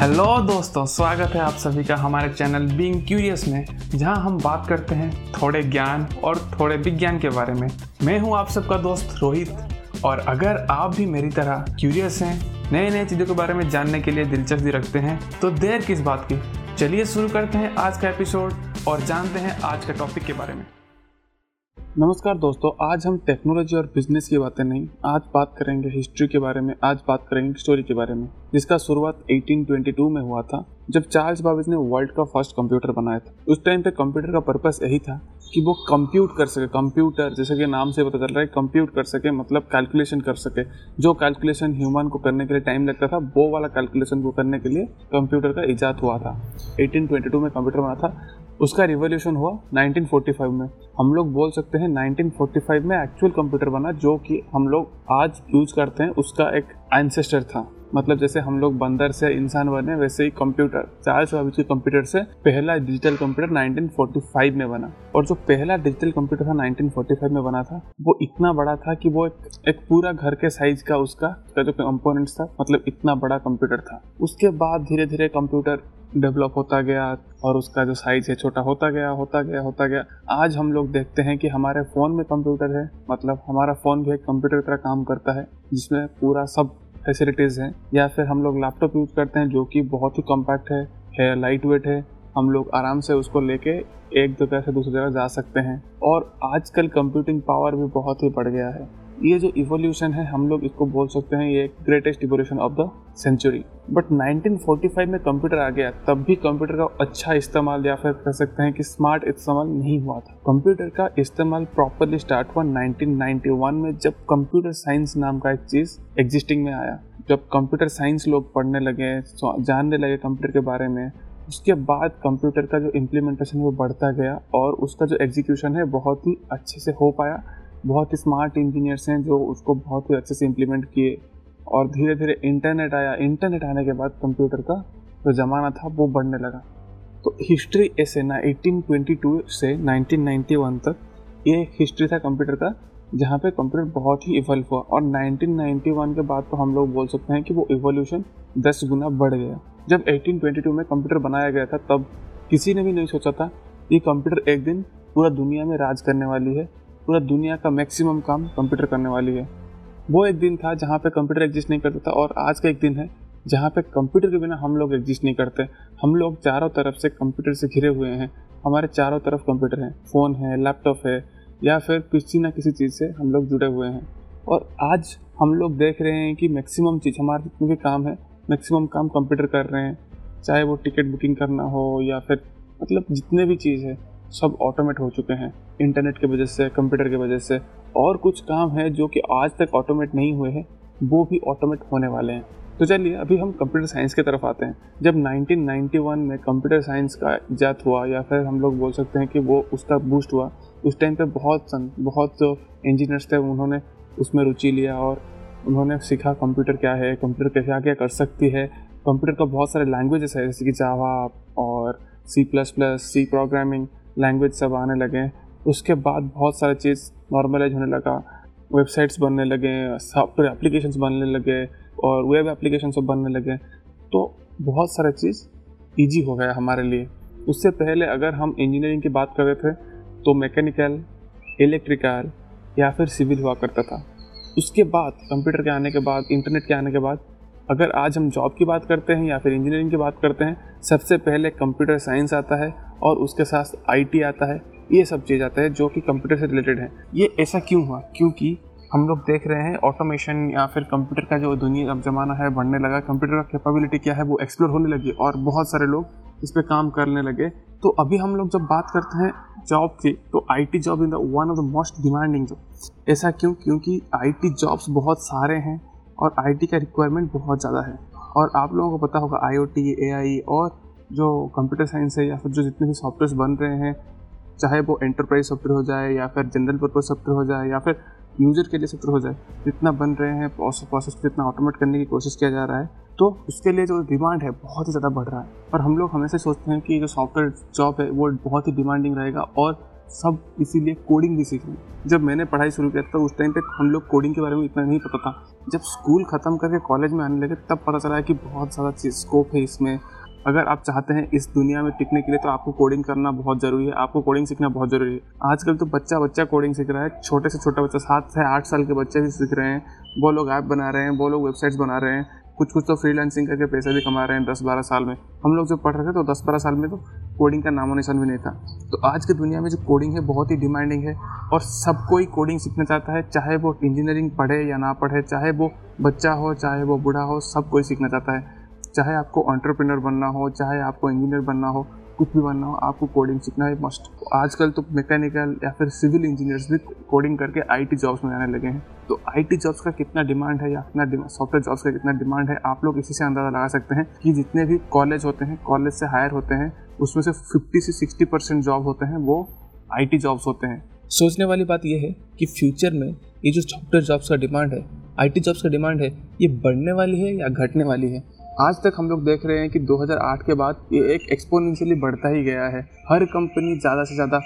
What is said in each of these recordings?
Hello दोस्तों, स्वागत है आप सभी का हमारे चैनल बीइंग क्यूरियस में, जहाँ हम बात करते हैं थोड़े ज्ञान और थोड़े विज्ञान के बारे में। मैं हूँ आप सबका दोस्त रोहित, और अगर आप भी मेरी तरह क्यूरियस हैं नए नए चीज़ों के बारे में जानने के लिए दिलचस्पी रखते हैं तो देर किस बात की? चलिए शुरू करते हैं आज का एपिसोड और जानते हैं आज के टॉपिक के बारे में। नमस्कार दोस्तों, आज हम टेक्नोलॉजी और बिज़नेस की बातें नहीं, आज बात करेंगे हिस्ट्री के बारे में, आज बात करेंगे स्टोरी के बारे में, जिसका शुरुआत 1822 में हुआ था, जब चार्ल्स बाबिज ने वर्ल्ड का फ़र्स्ट कंप्यूटर बनाया था। उस टाइम पे कंप्यूटर का पर्पस यही था कि वो कंप्यूट कर सके कंप्यूटर जैसे कि नाम से पता चल रहा है कंप्यूट कर सके मतलब कैलकुलेशन कर सके। जो कैलकुलेशन ह्यूमन को करने के लिए टाइम लगता था, वो वाला कैलकुलेशन को करने के लिए कंप्यूटर का ईजाद हुआ था। 1822 में कंप्यूटर बना था। उसका रिवोल्यूशन हुआ 1945 में। हम लोग बोल सकते हैं 1945 में एक्चुअल कंप्यूटर बना जो कि हम लोग आज यूज़ करते हैं उसका एक एंसेस्टर था। मतलब जैसे हम लोग बंदर से इंसान बने वैसे ही कंप्यूटर चार्ल्स बाबिज के कंप्यूटर से पहला डिजिटल कंप्यूटर 1945 में बना। और जो पहला डिजिटल कंप्यूटर था 1945 में बना था वो इतना बड़ा था कि वो एक, एक पूरा घर के साइज़ का उसका जो कंपोनेंट्स था मतलब इतना बड़ा कंप्यूटर था। उसके बाद धीरे धीरे कंप्यूटर डेवलप होता गया और उसका जो साइज़ है छोटा होता गया होता गया होता गया। आज हम लोग देखते हैं कि हमारे फ़ोन में कंप्यूटर है मतलब हमारा फ़ोन भी एक कंप्यूटर की तरह काम करता है, जिसमें पूरा सब फैसिलिटीज़ हैं। या फिर हम लोग लैपटॉप यूज़ करते हैं, जो कि बहुत ही कॉम्पैक्ट है है लाइट वेट है। हम लोग आराम से उसको लेके एक जगह से दूसरी जगह जा सकते हैं। और आजकल कंप्यूटिंग पावर भी बहुत ही बढ़ गया है। ये जो इवोल्यूशन है, हम लोग इसको बोल सकते हैं ये greatest evolution of the century but 1945 में कंप्यूटर आ गया, तब भी कंप्यूटर का अच्छा इस्तेमाल या फिर कह सकते हैं कि स्मार्ट इस्तेमाल नहीं हुआ था। कंप्यूटर का इस्तेमाल प्रॉपरली स्टार्ट हुआ 1991 में, जब कंप्यूटर साइंस नाम का एक चीज़ एग्जिस्टिंग में आया। जब कंप्यूटर साइंस लोग पढ़ने लगे जानने लगे कंप्यूटर के बारे में, उसके बाद कंप्यूटर का जो इम्प्लीमेंटेशन वो बढ़ता गया और उसका जो एग्जीक्यूशन है बहुत ही अच्छे से हो पाया। बहुत ही स्मार्ट इंजीनियर्स हैं जो उसको बहुत ही अच्छे से इम्प्लीमेंट किए और धीरे धीरे इंटरनेट आया। इंटरनेट आने के बाद कंप्यूटर का जो ज़माना था वो बढ़ने लगा। तो हिस्ट्री ऐसे ना 1822 से 1991 तक ये हिस्ट्री था कंप्यूटर का, जहाँ पे कंप्यूटर बहुत ही इवॉल्व हुआ और 1991 के बाद तो हम लोग बोल सकते हैं कि वो इवोल्यूशन 10 गुना बढ़ गया। जब 1822 में कंप्यूटर बनाया गया था, तब किसी ने भी नहीं सोचा था कि कंप्यूटर एक दिन पूरा दुनिया में राज करने वाली है। पूरा दुनिया का मैक्सिमम काम कंप्यूटर करने वाली है। वो एक दिन था जहाँ पे कंप्यूटर एग्जिस्ट नहीं करता था और आज का एक दिन है जहाँ पे कंप्यूटर के बिना हम लोग एग्जिस्ट नहीं करते। हम लोग चारों तरफ़ से कंप्यूटर से घिरे हुए हैं। हमारे चारों तरफ़ कंप्यूटर हैं। फ़ोन है, लैपटॉप है या फिर किसी ना किसी चीज़ से हम लोग जुड़े हुए हैं। और आज हम लोग देख रहे हैं कि मैक्सिमम चीज़, हमारे जितने भी काम है, मैक्सिमम काम कंप्यूटर कर रहे हैं। चाहे वो टिकट बुकिंग करना हो या फिर मतलब जितने भी चीज़ है सब ऑटोमेट हो चुके हैं। इंटरनेट की वजह से कंप्यूटर की वजह से और कुछ काम है जो कि आज तक ऑटोमेट नहीं हुए हैं, वो भी ऑटोमेट होने वाले हैं। तो चलिए, अभी हम कंप्यूटर साइंस की तरफ़ आते हैं। जब 1991 में कंप्यूटर साइंस का इजाद हुआ या फिर हम लोग बोल सकते हैं कि वो उसका बूस्ट हुआ, उस टाइम पे बहुत सन, बहुत जो इंजीनियर्स थे, उन्होंने उसमें रुचि लिया और उन्होंने सीखा कंप्यूटर क्या है कंप्यूटर क्या क्या कर सकती है। कंप्यूटर का बहुत सारे लैंग्वेजेस है, जैसे कि जावा और C plus plus C programming language सब आने लगे। उसके बाद बहुत सारे चीज़ नॉर्मलाइज होने लगा। वेबसाइट्स बनने लगे सॉफ्टवेयर एप्लीकेशंस बनने लगे और वेब एप्लीकेशन सब बनने लगे। तो बहुत सारा चीज़ ईजी हो गया हमारे लिए। उससे पहले अगर हम इंजीनियरिंग की बात कर रहे थे तो मैकेनिकल इलेक्ट्रिकल या फिर सिविल हुआ करता था। उसके बाद कंप्यूटर के आने के बाद इंटरनेट के आने के बाद, अगर आज हम जॉब की बात करते हैं या फिर इंजीनियरिंग की बात करते हैं, सबसे पहले कंप्यूटर साइंस आता है। और उसके साथ आईटी आता है, ये सब चीज़ आता है जो कि कंप्यूटर से रिलेटेड है। ये ऐसा क्यों हुआ? क्योंकि हम लोग देख रहे हैं ऑटोमेशन या फिर कंप्यूटर का जो दुनिया अब जमाना है, बढ़ने लगा। कंप्यूटर का कैपेबिलिटी क्या है वो एक्सप्लोर होने लगी और बहुत सारे लोग इस पर काम करने लगे। तो अभी हम लोग जब बात करते हैं जॉब की तो IT job in the one of the most demanding job ऐसा क्यों? क्योंकि आईटी जॉब्स बहुत सारे हैं और आईटी का रिक्वायरमेंट बहुत ज़्यादा है। और आप लोगों को पता होगा आईओटी एआई और जो कंप्यूटर साइंस है या फिर जो जितने भी सॉफ्टवेयर बन रहे हैं, चाहे वो एंटरप्राइज सॉफ्टवेयर हो जाए या फिर जनरल पर्पज सॉफ्टवेयर हो जाए या फिर यूज़र के लिए सॉफ्टवेयर हो जाए, जितना बन रहे हैं प्रोसेस को जितना ऑटोमेट करने की कोशिश किया जा रहा है तो उसके लिए जो डिमांड है बहुत ही ज़्यादा बढ़ रहा है। और हम लोग हमेशा सोचते हैं कि जो सॉफ्टवेयर जॉब है, वो बहुत ही डिमांडिंग रहेगा और सब इसीलिए कोडिंग भी सीख ली जब मैंने पढ़ाई शुरू किया था, उस टाइम पे हम लोग कोडिंग के बारे में इतना नहीं पता था। जब स्कूल ख़त्म करके कॉलेज में आने लगे, तब पता चला कि बहुत ज़्यादा स्कोप है इसमें। अगर आप चाहते हैं इस दुनिया में टिकने के लिए तो आपको कोडिंग करना बहुत ज़रूरी है। आपको कोडिंग सीखना बहुत ज़रूरी है। आजकल तो बच्चा बच्चा कोडिंग सीख रहा है। छोटे से छोटा बच्चा, सात से आठ साल के बच्चे भी सीख रहे हैं। वो लोग ऐप बना रहे हैं, वो लोग वेबसाइट्स बना रहे हैं। कुछ कुछ तो फ्रीलांसिंग करके पैसे भी कमा रहे हैं दस बारह साल में। हम लोग जब पढ़ रहे थे तो दस बारह साल में तो कोडिंग का नामो निशान भी नहीं था। तो आज की दुनिया में जो कोडिंग है, बहुत ही डिमांडिंग है। और सब कोई कोडिंग सीखना चाहता है, चाहे वो इंजीनियरिंग पढ़े या ना पढ़े, चाहे वो बच्चा हो, चाहे वो बूढ़ा हो, सब कोई सीखना चाहता है। चाहे आपको ऑन्टरप्रिनर बनना हो, चाहे आपको इंजीनियर बनना हो, कुछ भी बनना हो, आपको कोडिंग सीखना है मस्ट आजकल तो मैकेनिकल या फिर सिविल इंजीनियर्स भी कोडिंग करके आईटी जॉब्स में आने लगे हैं। तो आईटी जॉब्स का कितना डिमांड है या कितना सॉफ्टवेयर जॉब्स का कितना डिमांड है, आप लोग इसी से अंदाज़ा लगा सकते हैं कि जितने भी कॉलेज होते हैं कॉलेज से हायर होते हैं, उसमें से फिफ्टी से सिक्सटी परसेंट जॉब होते हैं, वो आईटी जॉब्स होते हैं। सोचने वाली बात यह है कि फ्यूचर में ये जो सॉफ्टवेयर जॉब्स का डिमांड है आईटी जॉब्स का डिमांड है, ये बढ़ने वाली है या घटने वाली है? आज तक हम लोग देख रहे हैं कि 2008 के बाद ये एक एक्सपोनेंशियली बढ़ता ही गया है। हर कंपनी ज़्यादा से ज़्यादा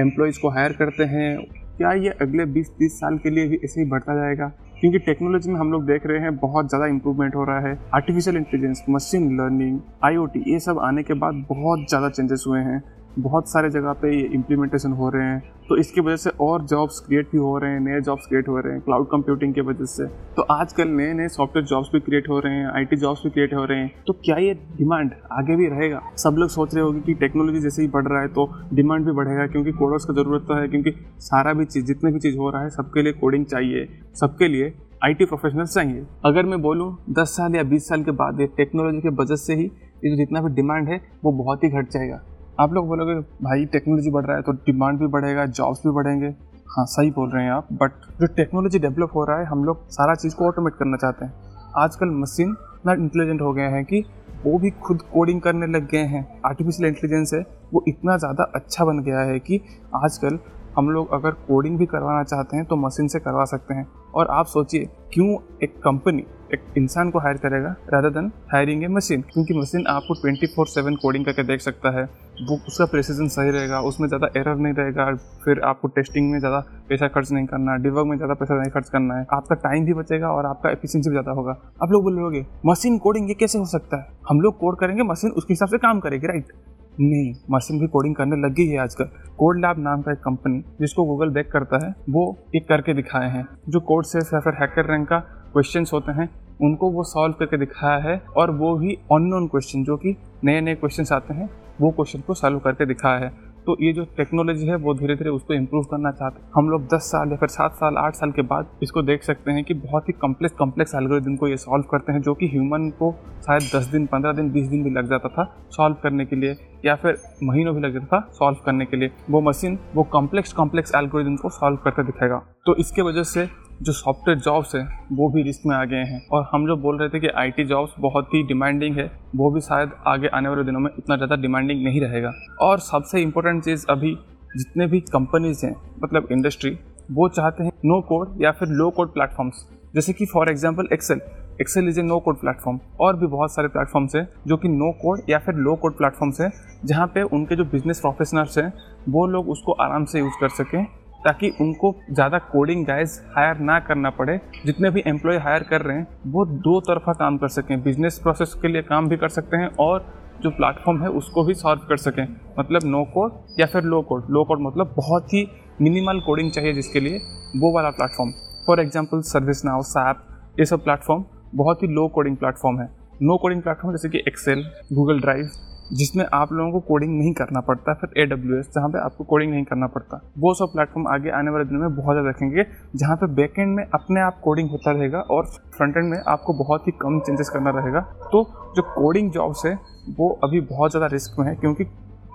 एम्प्लॉयज़ को हायर करते हैं। क्या ये अगले 20-30 साल के लिए भी ऐसे ही बढ़ता जाएगा? क्योंकि टेक्नोलॉजी में हम लोग देख रहे हैं बहुत ज़्यादा इंप्रूवमेंट हो रहा है। Artificial intelligence machine learning IoT ये सब आने के बाद बहुत ज़्यादा चेंजेस हुए हैं। बहुत सारे जगह पे ये इम्प्लीमेंटेशन हो रहे हैं। तो इसकी वजह से और जॉब्स क्रिएट भी हो रहे हैं, नए जॉब्स क्रिएट हो रहे हैं क्लाउड कंप्यूटिंग की वजह से। तो आजकल नए नए सॉफ्टवेयर जॉब्स भी क्रिएट हो रहे हैं आईटी जॉब्स भी क्रिएट हो रहे हैं। तो क्या ये डिमांड आगे भी रहेगा? सब लोग सोच रहे होंगे कि टेक्नोलॉजी जैसे ही बढ़ रहा है तो डिमांड भी बढ़ेगा, क्योंकि कोडर्स का ज़रूरत तो है, क्योंकि सारा भी चीज़, जितने भी चीज़ हो रहा है, सबके लिए कोडिंग चाहिए, सबके लिए आईटी प्रोफेशनल्स चाहिए। अगर मैं बोलूँ, दस साल या बीस साल के बाद ये टेक्नोलॉजी के वजह से ही ये जो जितना भी डिमांड है, वो बहुत ही घट जाएगा। आप लोग बोलोगे, भाई टेक्नोलॉजी बढ़ रहा है तो डिमांड भी बढ़ेगा जॉब्स भी बढ़ेंगे. हाँ सही बोल रहे हैं आप बट जो टेक्नोलॉजी डेवलप हो रहा है, हम लोग सारा चीज़ को ऑटोमेट करना चाहते हैं। आजकल मशीन इतना इंटेलिजेंट हो गए हैं कि वो भी खुद कोडिंग करने लग गए हैं। आर्टिफिशियल इंटेलिजेंस है, वो इतना ज़्यादा अच्छा बन गया है कि आजकल हम लोग अगर कोडिंग भी करवाना चाहते हैं तो मशीन से करवा सकते हैं। और आप सोचिए, क्यों एक कंपनी एक इंसान को हायर करेगा rather than hiring a machine क्योंकि मशीन आपको ट्वेंटी फोर सेवन कोडिंग करके देख सकता है। वो, उसका प्रेसिजन सही रहेगा, उसमें ज़्यादा एरर नहीं रहेगा, फिर आपको टेस्टिंग में ज़्यादा पैसा खर्च नहीं करना है डिवर्क में ज़्यादा पैसा नहीं खर्च करना है। आपका टाइम भी बचेगा और आपका एफिशिएंसी भी ज़्यादा होगा। आप लोग बोलोगे मशीन कोडिंग ये कैसे हो सकता है? हम लोग कोड करेंगे मशीन उसके हिसाब से काम करेगी राइट नहीं मशीन भी कोडिंग करने लग गई है आजकल। कोड लैब नाम का एक कंपनी जिसको गूगल बैक करता है, वो एक करके दिखाए हैं। जो कोड से या फिर हैकर रैंक का क्वेश्चन होते हैं, उनको वो सॉल्व करके दिखाया है और वो भी अननोन क्वेश्चन जो कि नए नए क्वेश्चन आते हैं, वो क्वेश्चन को सॉल्व करके दिखाया है। तो ये जो टेक्नोलॉजी है, वो धीरे धीरे उसको इम्प्रूव करना चाहते हैं। हम लोग 10 साल या फिर सात साल, आठ साल के बाद इसको देख सकते हैं कि बहुत ही कम्प्लेक्स कम्प्लेक्स एल्गोरिदम को ये सॉल्व करते हैं, जो कि ह्यूमन को शायद 10 दिन 15 दिन 20 दिन भी लग जाता था सॉल्व करने के लिए, या फिर महीनों भी लग जाता था सॉल्व करने के लिए। वो मशीन वो कॉम्प्लेक्स कॉम्प्लेक्स एल्गोरिदम को सॉल्व करके दिखेगा। तो इसके वजह से जो सॉफ्टवेयर जॉब्स हैं, वो भी रिस्क में आ गए हैं। और हम जो बोल रहे थे कि आईटी जॉब्स बहुत ही डिमांडिंग है, वो भी शायद आगे आने वाले दिनों में इतना ज़्यादा डिमांडिंग नहीं रहेगा। और सबसे इम्पोर्टेंट चीज़ अभी जितने भी कंपनीज़ हैं मतलब इंडस्ट्री वो चाहते हैं नो कोड या फिर लो कोड प्लेटफॉर्म्स जैसे कि for example Excel Excel is a no code platform और भी बहुत सारे प्लेटफॉर्म्स हैं जो कि नो कोड या फिर लो कोड प्लेटफॉर्म्स हैं, जहाँ पे उनके जो बिज़नेस प्रोफेशनल्स हैं, वो लोग उसको आराम से यूज़ कर सकें। ताकि उनको ज़्यादा कोडिंग गाइज़ हायर ना करना पड़े। जितने भी एम्प्लॉय हायर कर रहे हैं, वो दो तरफा काम कर सकें। बिज़नेस प्रोसेस के लिए काम भी कर सकते हैं और जो प्लेटफॉर्म है, उसको भी सॉल्व कर सकें। मतलब नो कोड या फिर लो कोड लो कोड मतलब बहुत ही मिनिमल कोडिंग चाहिए जिसके लिए वो वाला platform for example ServiceNow SAP ये सब प्लेटफॉर्म बहुत ही लो कोडिंग प्लेटफॉर्म है। नो कोडिंग प्लेटफॉर्म जैसे कि एक्सेल गूगल ड्राइव जिसमें आप लोगों को कोडिंग नहीं करना पड़ता, फिर ए डब्ल्यू एस जहाँ पर आपको कोडिंग नहीं करना पड़ता। वो सब प्लेटफॉर्म आगे आने वाले दिनों में बहुत ज़्यादा रखेंगे, जहाँ पर बैक एंड में अपने आप कोडिंग होता रहेगा और फ्रंट एंड में आपको बहुत ही कम चेंजेस करना रहेगा। तो जो कोडिंग जॉब्स है, वो अभी बहुत ज़्यादा रिस्क में है, क्योंकि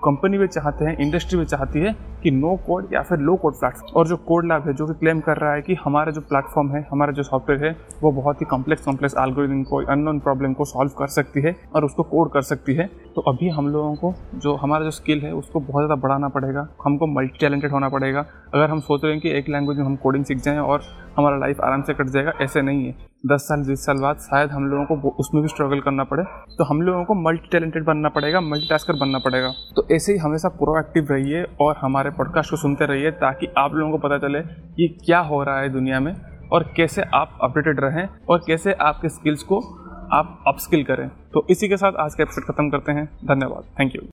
कंपनी भी चाहते हैं इंडस्ट्री भी चाहती है कि नो कोड या फिर लो कोड प्लेटफॉर्म और जो कोड लैब है, जो कि क्लेम कर रहा है कि हमारा जो प्लेटफॉर्म है, हमारा जो सॉफ्टवेयर है, वो बहुत ही कॉम्प्लेक्स कॉम्प्लेक्स एल्गोरिदम को अननोन प्रॉब्लम को सॉल्व कर सकती है और उसको कोड कर सकती है। तो अभी हम लोगों को जो हमारा जो स्किल है, उसको बहुत ज़्यादा बढ़ाना पड़ेगा, हमको मल्टी टैलेंटेड होना पड़ेगा। अगर हम सोच रहे हैं कि एक लैंग्वेज में हम कोडिंग सीख जाएँ और हमारा लाइफ आराम से कट जाएगा, ऐसे नहीं है। दस साल, बीस साल बाद शायद हम लोगों को उसमें भी स्ट्रगल करना पड़े। तो हम लोगों को मल्टी टैलेंटेड बनना पड़ेगा मल्टी टास्कर बनना पड़ेगा। तो ऐसे ही हमेशा प्रोएक्टिव रहिए और हमारे पॉडकास्ट को सुनते रहिए ताकि आप लोगों को पता चले कि क्या हो रहा है दुनिया में और कैसे आप अपडेटेड रहें और कैसे आपके स्किल्स को आप अपस्किल करें। तो इसी के साथ आज का एपिसोड खत्म करते हैं। धन्यवाद। Thank you